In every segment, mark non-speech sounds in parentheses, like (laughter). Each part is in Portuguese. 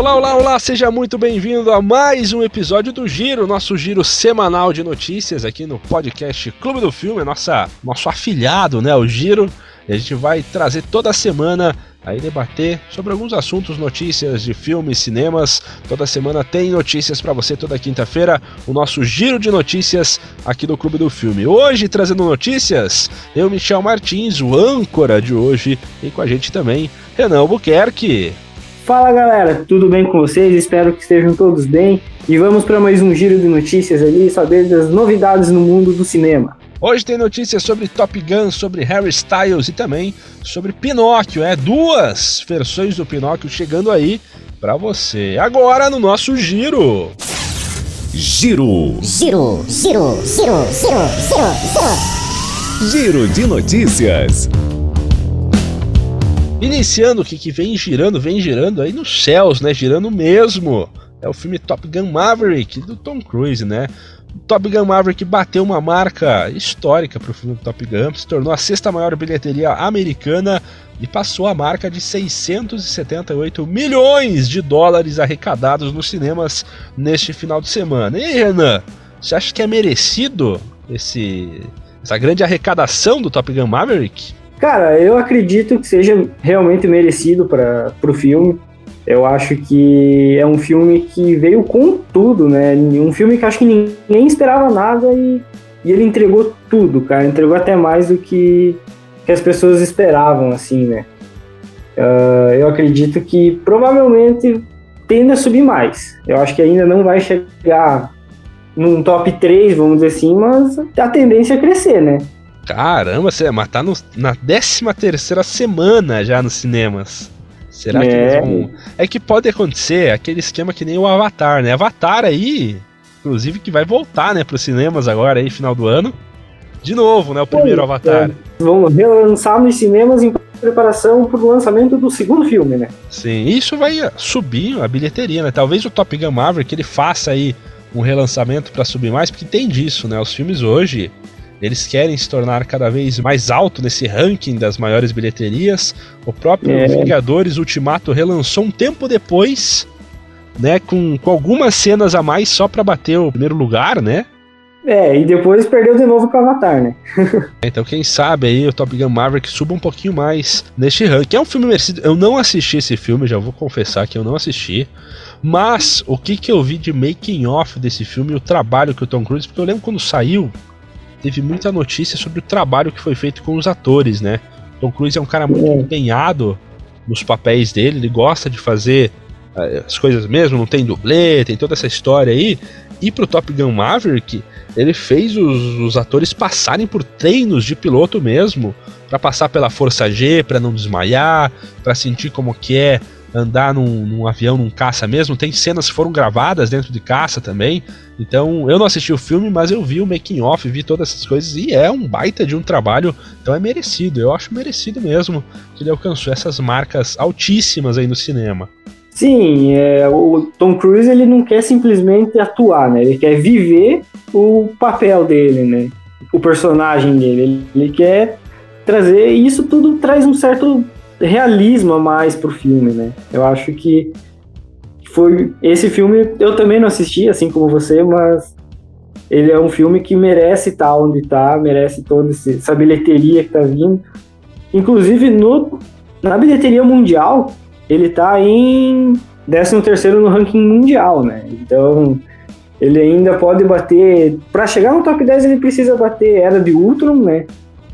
Olá, olá, olá, seja muito bem-vindo a mais um episódio do Giro, nosso giro semanal de notícias aqui no podcast Clube do Filme, nossa, nosso afiliado, né, o Giro. E a gente vai trazer toda semana aí debater sobre alguns assuntos, notícias de filmes, cinemas. Toda semana tem notícias para você, toda quinta-feira, o nosso giro de notícias aqui do Clube do Filme. Hoje, trazendo notícias, eu, Michel Martins, o âncora de hoje, e com a gente também, Renan Albuquerque. Fala galera, tudo bem com vocês? Espero que estejam todos bem. E vamos para mais um giro de notícias ali, saber das novidades no mundo do cinema. Hoje tem notícias sobre Top Gun, sobre Harry Styles e também sobre Pinóquio. É duas versões do Pinóquio chegando aí para você. Agora no nosso giro. Giro. Giro, giro, giro, giro, giro, giro. Giro de notícias. Iniciando o que, que vem girando, vem girando aí nos céus, né? Girando mesmo. É o filme Top Gun Maverick do Tom Cruise, né? Top Gun Maverick bateu uma marca histórica para o filme Top Gun, se tornou a sexta maior bilheteria americana e passou a marca de 678 milhões de dólares arrecadados nos cinemas neste final de semana. E aí, Renan, você acha que é merecido esse, essa grande arrecadação do Top Gun Maverick? Cara, eu acredito que seja realmente merecido para o filme. Eu acho que é um filme que veio com tudo, né? Um filme que acho que ninguém esperava nada e, e ele entregou tudo, cara. Entregou até mais do que, que as pessoas esperavam, assim, né? Uh, eu acredito que provavelmente tende a subir mais. Eu acho que ainda não vai chegar num top 3, vamos dizer assim, mas a tendência é crescer, né? Caramba, você mas tá no, na 13 terceira semana já nos cinemas. Será é. que eles vão. É que pode acontecer aquele esquema que nem o Avatar, né? Avatar aí, inclusive, que vai voltar, né, pros cinemas agora aí, final do ano. De novo, né? O primeiro Avatar. É. Vão relançar nos cinemas em preparação para o lançamento do segundo filme, né? Sim, isso vai subir a bilheteria, né? Talvez o Top Gun Maverick ele faça aí um relançamento para subir mais, porque tem disso, né? Os filmes hoje, eles querem se tornar cada vez mais alto nesse ranking das maiores bilheterias. O próprio é. Vingadores Ultimato relançou um tempo depois, né, com, com algumas cenas a mais só para bater o primeiro lugar, né? É, e depois perdeu de novo com o Avatar, né? (laughs) então, quem sabe aí o Top Gun Maverick suba um pouquinho mais neste ranking. É um filme merecido. Eu não assisti esse filme, já vou confessar que eu não assisti. Mas o que, que eu vi de making off desse filme, o trabalho que o Tom Cruise, porque eu lembro quando saiu, teve muita notícia sobre o trabalho que foi feito com os atores, né? Tom Cruise é um cara muito empenhado nos papéis dele, ele gosta de fazer uh, as coisas mesmo, não tem dublê, tem toda essa história aí. E pro Top Gun Maverick, ele fez os, os atores passarem por treinos de piloto mesmo, para passar pela força G, para não desmaiar, para sentir como que é andar num, num, avião, num caça mesmo. Tem cenas que foram gravadas dentro de caça também. Então eu não assisti o filme, mas eu vi o making off, vi todas essas coisas e é um baita de um trabalho. Então é merecido. Eu acho merecido mesmo que ele alcançou essas marcas altíssimas aí no cinema. Sim, é, o Tom Cruise ele não quer simplesmente atuar, né? Ele quer viver o papel dele, né? O personagem dele. Ele, quer trazer e isso tudo traz um certo realismo a mais pro filme, né? Eu acho que foi esse filme eu também não assisti, assim como você, mas ele é um filme que merece estar onde está, merece toda essa bilheteria que tá vindo. Inclusive no na bilheteria mundial, ele tá em 13 terceiro no ranking mundial, né? Então, ele ainda pode bater, para chegar no top 10 ele precisa bater Era de Ultron, né?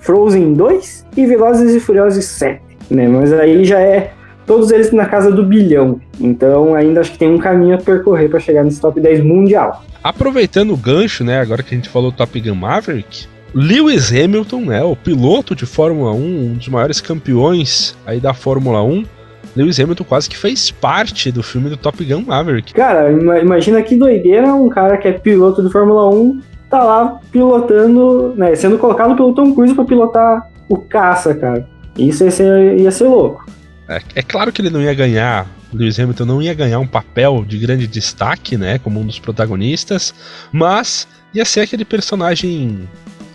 Frozen 2 e Velozes e Furiosos 7 né? Mas aí já é todos eles na casa do bilhão. Então ainda acho que tem um caminho a percorrer para chegar nesse top 10 mundial. Aproveitando o gancho, né, agora que a gente falou Top Gun Maverick, Lewis Hamilton, né, o piloto de Fórmula 1, um dos maiores campeões aí da Fórmula 1, Lewis Hamilton quase que fez parte do filme do Top Gun Maverick. Cara, imagina que doideira um cara que é piloto de Fórmula 1 tá lá pilotando, né, sendo colocado pelo Tom Cruise para pilotar o caça, cara. Isso ia ser, ia ser louco. É, é, claro que ele não ia ganhar, Lewis Hamilton não ia ganhar um papel de grande destaque, né, como um dos protagonistas, mas ia ser aquele personagem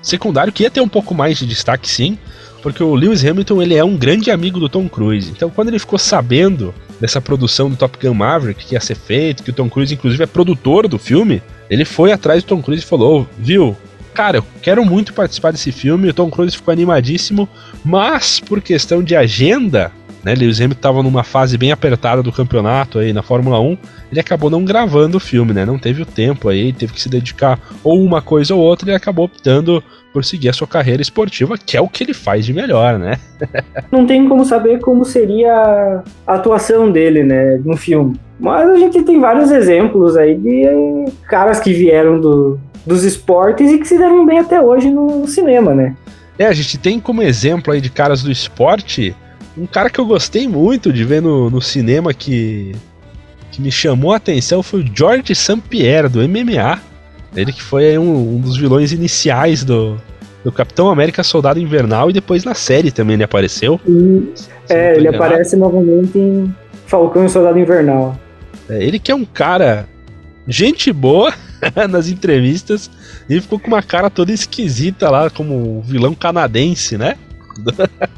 secundário que ia ter um pouco mais de destaque sim, porque o Lewis Hamilton ele é um grande amigo do Tom Cruise. Então quando ele ficou sabendo dessa produção do Top Gun Maverick que ia ser feito, que o Tom Cruise inclusive é produtor do filme, ele foi atrás do Tom Cruise e falou, viu, cara, eu quero muito participar desse filme, o Tom Cruise ficou animadíssimo, mas por questão de agenda, né, Lewis Hamilton estava numa fase bem apertada do campeonato aí na Fórmula 1, ele acabou não gravando o filme, né? Não teve o tempo aí, teve que se dedicar ou uma coisa ou outra e acabou optando por seguir a sua carreira esportiva, que é o que ele faz de melhor, né? (laughs) não tem como saber como seria a atuação dele, né, no filme. Mas a gente tem vários exemplos aí de caras que vieram do, dos esportes e que se deram bem até hoje no cinema, né? É, a gente tem como exemplo aí de caras do esporte um cara que eu gostei muito de ver no, no cinema que, que me chamou a atenção foi o George St. Pierre, do MMA. Ele que foi um, um, dos vilões iniciais do, do Capitão América Soldado Invernal e depois na série também ele apareceu. é, ele aparece novamente em Falcão e Soldado Invernal. É, ele que é um cara gente boa (laughs) nas entrevistas e ficou com uma cara toda esquisita lá como vilão canadense, né? (laughs)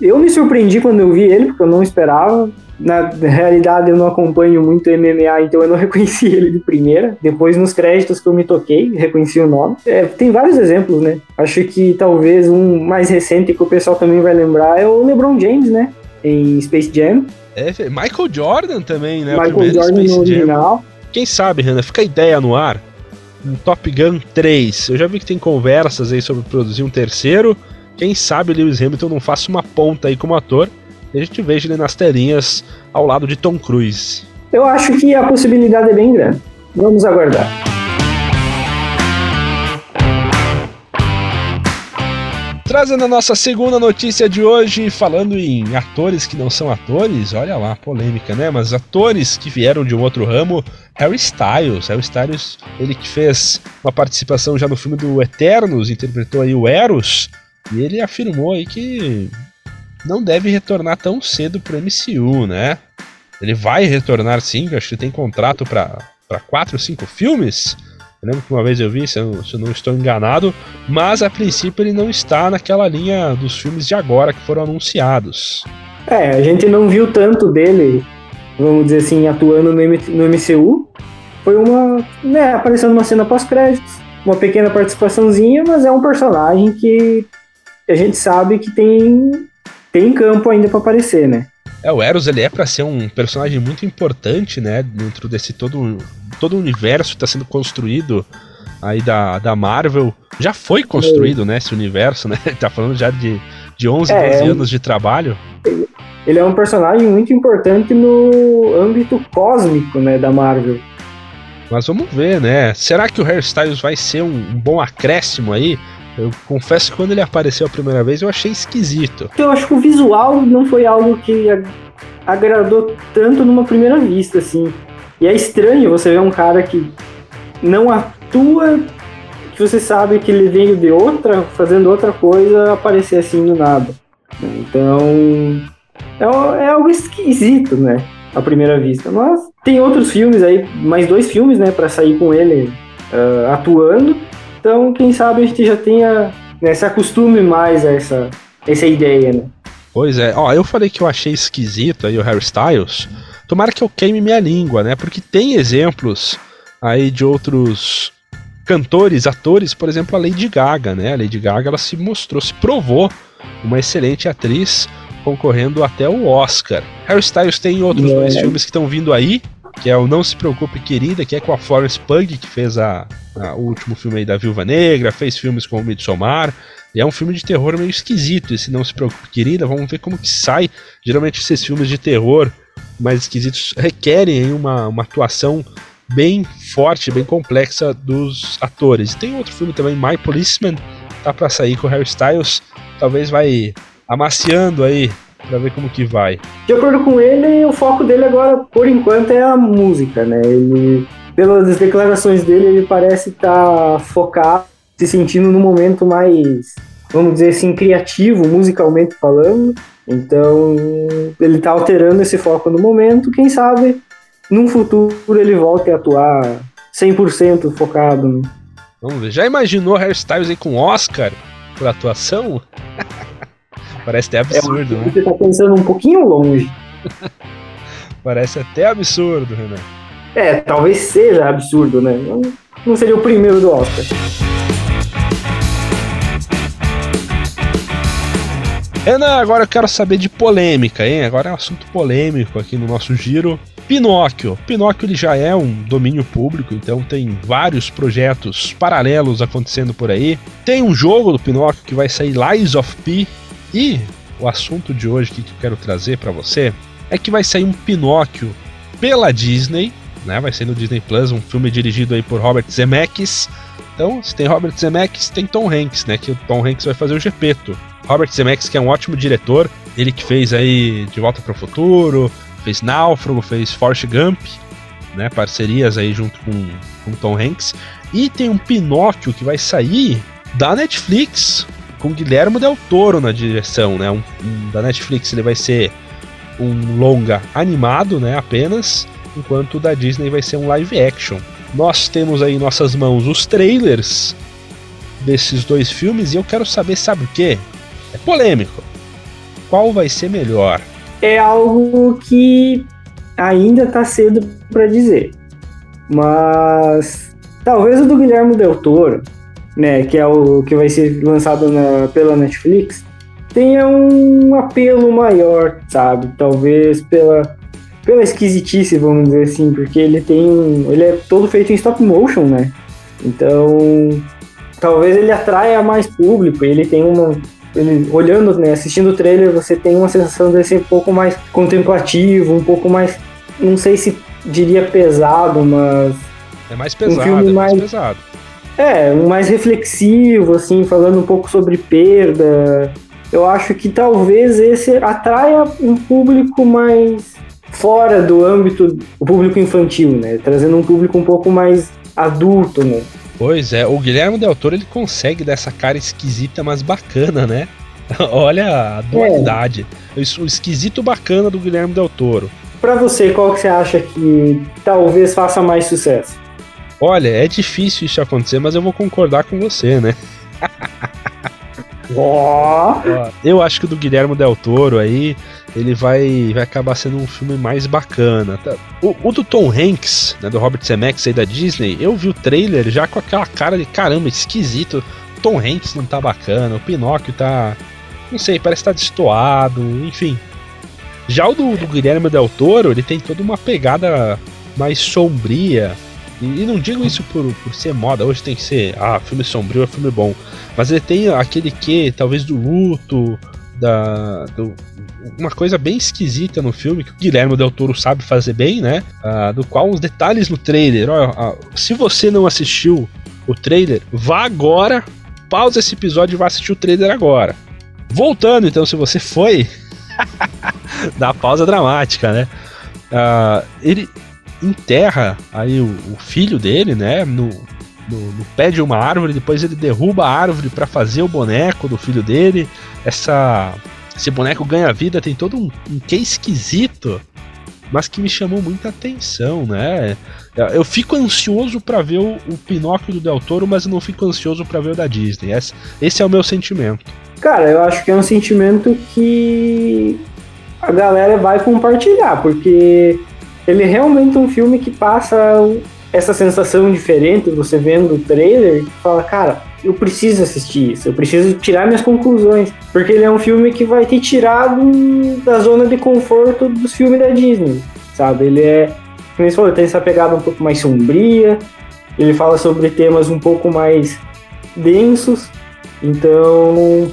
Eu me surpreendi quando eu vi ele, porque eu não esperava. Na realidade, eu não acompanho muito MMA, então eu não (laughs) reconheci ele de primeira. Depois, nos créditos que eu me toquei, reconheci o nome. É, tem vários exemplos, né? Acho que talvez um mais recente que o pessoal também vai lembrar é o LeBron James, né? Em Space Jam. É, Michael Jordan também, né? Michael Jordan no original. Quem sabe, Renan, fica a ideia no ar. Um Top Gun 3. Eu já vi que tem conversas aí sobre produzir um terceiro. Quem sabe Lewis Hamilton não faça uma ponta aí como ator e a gente veja ele nas telinhas ao lado de Tom Cruise. Eu acho que a possibilidade é bem grande. Vamos aguardar. Trazendo a nossa segunda notícia de hoje, falando em atores que não são atores, olha lá, polêmica, né? Mas atores que vieram de um outro ramo, Harry Styles. Harry Styles, ele que fez uma participação já no filme do Eternos, interpretou aí o Eros, e ele afirmou aí que não deve retornar tão cedo pro MCU, né? Ele vai retornar sim, acho que tem contrato para quatro, cinco filmes. Eu lembro que uma vez eu vi, se eu, se eu, não estou enganado, mas a princípio ele não está naquela linha dos filmes de agora que foram anunciados. É, a gente não viu tanto dele, vamos dizer assim, atuando no, no MCU. Foi uma. né, aparecendo numa cena pós-créditos, uma pequena participaçãozinha, mas é um personagem que a gente sabe que tem, tem campo ainda para aparecer, né? É, o Eros ele é para ser um personagem muito importante, né, dentro desse todo todo o universo que está sendo construído aí da, da Marvel. Já foi construído, é. né, esse universo, né? (laughs) tá falando já de, de 11, é, 12 anos de trabalho. Ele é um personagem muito importante no âmbito cósmico, né, da Marvel. Mas vamos ver, né? Será que o Hairstyles vai ser um, um bom acréscimo aí? Eu confesso que quando ele apareceu a primeira vez eu achei esquisito. Eu acho que o visual não foi algo que agradou tanto numa primeira vista, assim. E é estranho você ver um cara que não atua, que você sabe que ele veio de outra, fazendo outra coisa, aparecer assim do nada. Então, é, é algo esquisito, né? À primeira vista. Mas tem outros filmes aí, mais dois filmes, né, para sair com ele uh, atuando. Então, quem sabe a gente já tenha, né, se acostume mais a essa, essa ideia, né? Pois é, ó, eu falei que eu achei esquisito aí o Harry Styles. Tomara que eu queime minha língua, né? Porque tem exemplos aí de outros cantores, atores, por exemplo, a Lady Gaga, né? A Lady Gaga ela se mostrou, se provou uma excelente atriz, concorrendo até o Oscar. Harry Styles tem outros é. dois filmes que estão vindo aí, que é o Não Se Preocupe Querida, que é com a Florence Pugh, que fez a, a, o último filme aí da Viúva Negra, fez filmes como Midsommar, e é um filme de terror meio esquisito, esse Não Se Preocupe Querida, vamos ver como que sai. Geralmente esses filmes de terror mais esquisitos requerem uma, uma atuação bem forte, bem complexa dos atores. Tem outro filme também, My Policeman, tá para sair com Harry Styles, talvez vai amaciando aí para ver como que vai. De acordo com ele, o foco dele agora, por enquanto, é a música, né? Ele, pelas declarações dele, ele parece estar tá focado, se sentindo no momento mais, vamos dizer assim, criativo, musicalmente falando. Então, ele está alterando esse foco no momento. Quem sabe, num futuro, ele volte a atuar 100% focado. Vamos ver. Já imaginou hairstyles aí com Oscar por atuação? (laughs) Parece até absurdo, é, né? Você tá pensando um pouquinho longe. (laughs) Parece até absurdo, Renan. É, talvez seja absurdo, né? Não, não seria o primeiro do Oscar. Renan, agora eu quero saber de polêmica, hein? Agora é um assunto polêmico aqui no nosso giro. Pinóquio. Pinóquio ele já é um domínio público, então tem vários projetos paralelos acontecendo por aí. Tem um jogo do Pinóquio que vai sair Lies of P. E o assunto de hoje que eu quero trazer para você é que vai sair um Pinóquio pela Disney, né? Vai ser no Disney Plus, um filme dirigido aí por Robert Zemeckis. Então, se tem Robert Zemeckis, tem Tom Hanks, né? Que o Tom Hanks vai fazer o Gepeto. Robert Zemeckis, que é um ótimo diretor, ele que fez aí De Volta para o Futuro, fez Náufrago, fez Forrest Gump, né, parcerias aí junto com, com Tom Hanks. E tem um Pinóquio que vai sair da Netflix, com Guilherme Del Toro na direção, né, um, um, da Netflix ele vai ser um longa animado, né, apenas, enquanto o da Disney vai ser um live action. Nós temos aí em nossas mãos os trailers desses dois filmes e eu quero saber, sabe o que? É polêmico. Qual vai ser melhor? É algo que ainda tá cedo para dizer. Mas talvez o do Guilherme Del Toro, né, que é o que vai ser lançado na, pela Netflix, tenha um apelo maior, sabe? Talvez pela pela esquisitice, vamos dizer assim, porque ele tem ele é todo feito em stop motion, né? Então, talvez ele atraia mais público, ele tem uma ele, olhando, né, assistindo o trailer, você tem uma sensação de ser um pouco mais contemplativo, um pouco mais, não sei se diria pesado, mas é mais pesado, um filme é mais, mais pesado. É, mais reflexivo, assim, falando um pouco sobre perda. Eu acho que talvez esse atraia um público mais fora do âmbito, o público infantil, né? Trazendo um público um pouco mais adulto, né? Pois é, o Guilherme Del Toro ele consegue dessa cara esquisita, mas bacana, né? (laughs) Olha a dualidade. É. O esquisito bacana do Guilherme Del Toro. Para você, qual que você acha que talvez faça mais sucesso? Olha, é difícil isso acontecer, mas eu vou concordar com você, né? Oh. Eu acho que o do Guilherme Del Toro aí, ele vai, vai acabar sendo um filme mais bacana. Tá? O, o, do Tom Hanks, né, do Robert Zemeckis aí da Disney, eu vi o trailer já com aquela cara de caramba, esquisito. Tom Hanks não tá bacana, o Pinóquio tá. Não sei, parece que tá destoado, enfim. Já o do, do Guilherme Del Toro, ele tem toda uma pegada mais sombria. E, não digo isso por, por ser moda, hoje tem que ser, ah, filme sombrio é filme bom. Mas ele tem aquele que, talvez do luto, da, do, uma coisa bem esquisita no filme que o Guilherme Del Toro sabe fazer bem, né? Ah, do qual os detalhes no trailer. Ó, ó, se você não assistiu o trailer, vá agora, pausa esse episódio e vá assistir o trailer agora. Voltando, então, se você foi, (laughs) dá pausa dramática, né? Ah, ele enterra aí o, o, filho dele, né? No, no, no, pé de uma árvore, depois ele derruba a árvore para fazer o boneco do filho dele. Essa esse boneco ganha vida, tem todo um, um que esquisito, mas que me chamou muita atenção, né? Eu fico ansioso para ver o, o, Pinóquio do Del Toro, mas não fico ansioso para ver o da Disney. Esse, esse é o meu sentimento. Cara, eu acho que é um sentimento que a galera vai compartilhar, porque ele é realmente um filme que passa essa sensação diferente, você vendo o trailer, fala, cara, eu preciso assistir isso, eu preciso tirar minhas conclusões, porque ele é um filme que vai te tirar da zona de conforto dos filmes da Disney, sabe? Ele é, como você falou, tem essa pegada um pouco mais sombria, ele fala sobre temas um pouco mais densos, então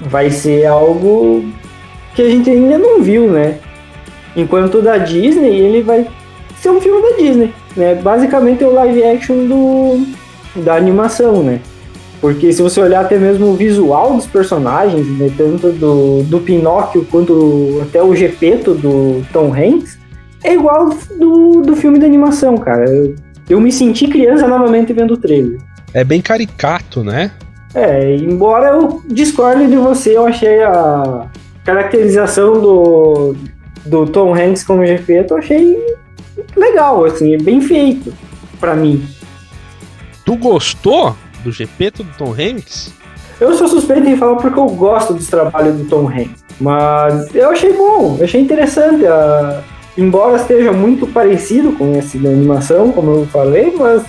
vai ser algo que a gente ainda não viu, né? Enquanto o da Disney, ele vai ser um filme da Disney, né? Basicamente é o live action do, da animação, né? Porque se você olhar até mesmo o visual dos personagens, né, tanto do, do Pinóquio quanto até o Gepeto do Tom Hanks, é igual do, do filme de animação, cara. Eu, eu me senti criança novamente vendo o trailer. É bem caricato, né? É, embora eu discorde de você, eu achei a caracterização do, do Tom Hanks como Gepeto, eu achei legal, assim, bem feito para mim. Tu gostou do GP do Tom Hanks? Eu sou suspeito em falar porque eu gosto dos trabalhos do Tom Hanks. Mas eu achei bom, eu achei interessante a, embora esteja muito parecido com esse da animação, como eu falei, mas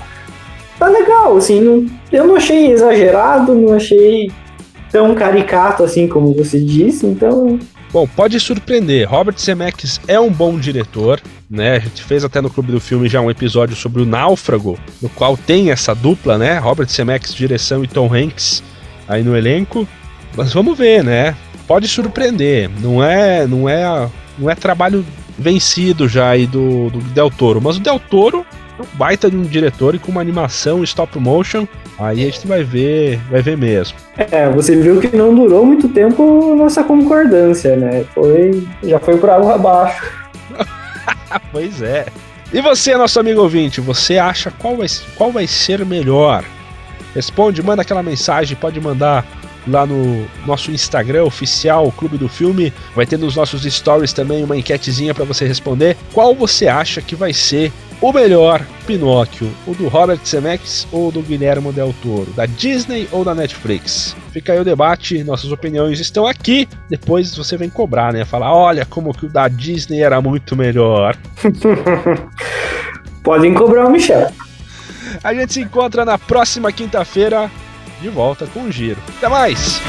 tá legal, assim, não, eu não achei exagerado, não achei tão caricato assim como você disse, então Bom, pode surpreender. Robert Zemeckis é um bom diretor, né? A gente fez até no Clube do Filme já um episódio sobre o Náufrago, no qual tem essa dupla, né? Robert Zemeckis direção e Tom Hanks aí no elenco. Mas vamos ver, né? Pode surpreender. Não é, não é, não é trabalho vencido já aí do, do Del Toro, mas o Del Toro um baita de um diretor e com uma animação stop motion Aí a gente vai ver, vai ver mesmo. É, você viu que não durou muito tempo nossa concordância, né? Foi, já foi por água abaixo. (laughs) pois é. E você, nosso amigo ouvinte, você acha qual vai, qual vai ser melhor? Responde, manda aquela mensagem, pode mandar lá no nosso Instagram oficial, Clube do Filme. Vai ter nos nossos stories também uma enquetezinha para você responder. Qual você acha que vai ser o melhor Pinóquio, o do Robert Zemeckis ou do Guilherme Del Toro, da Disney ou da Netflix? Fica aí o debate, nossas opiniões estão aqui. Depois você vem cobrar, né? Falar, olha como que o da Disney era muito melhor. (laughs) Podem cobrar o Michel. A gente se encontra na próxima quinta-feira de volta com o Giro. Até mais!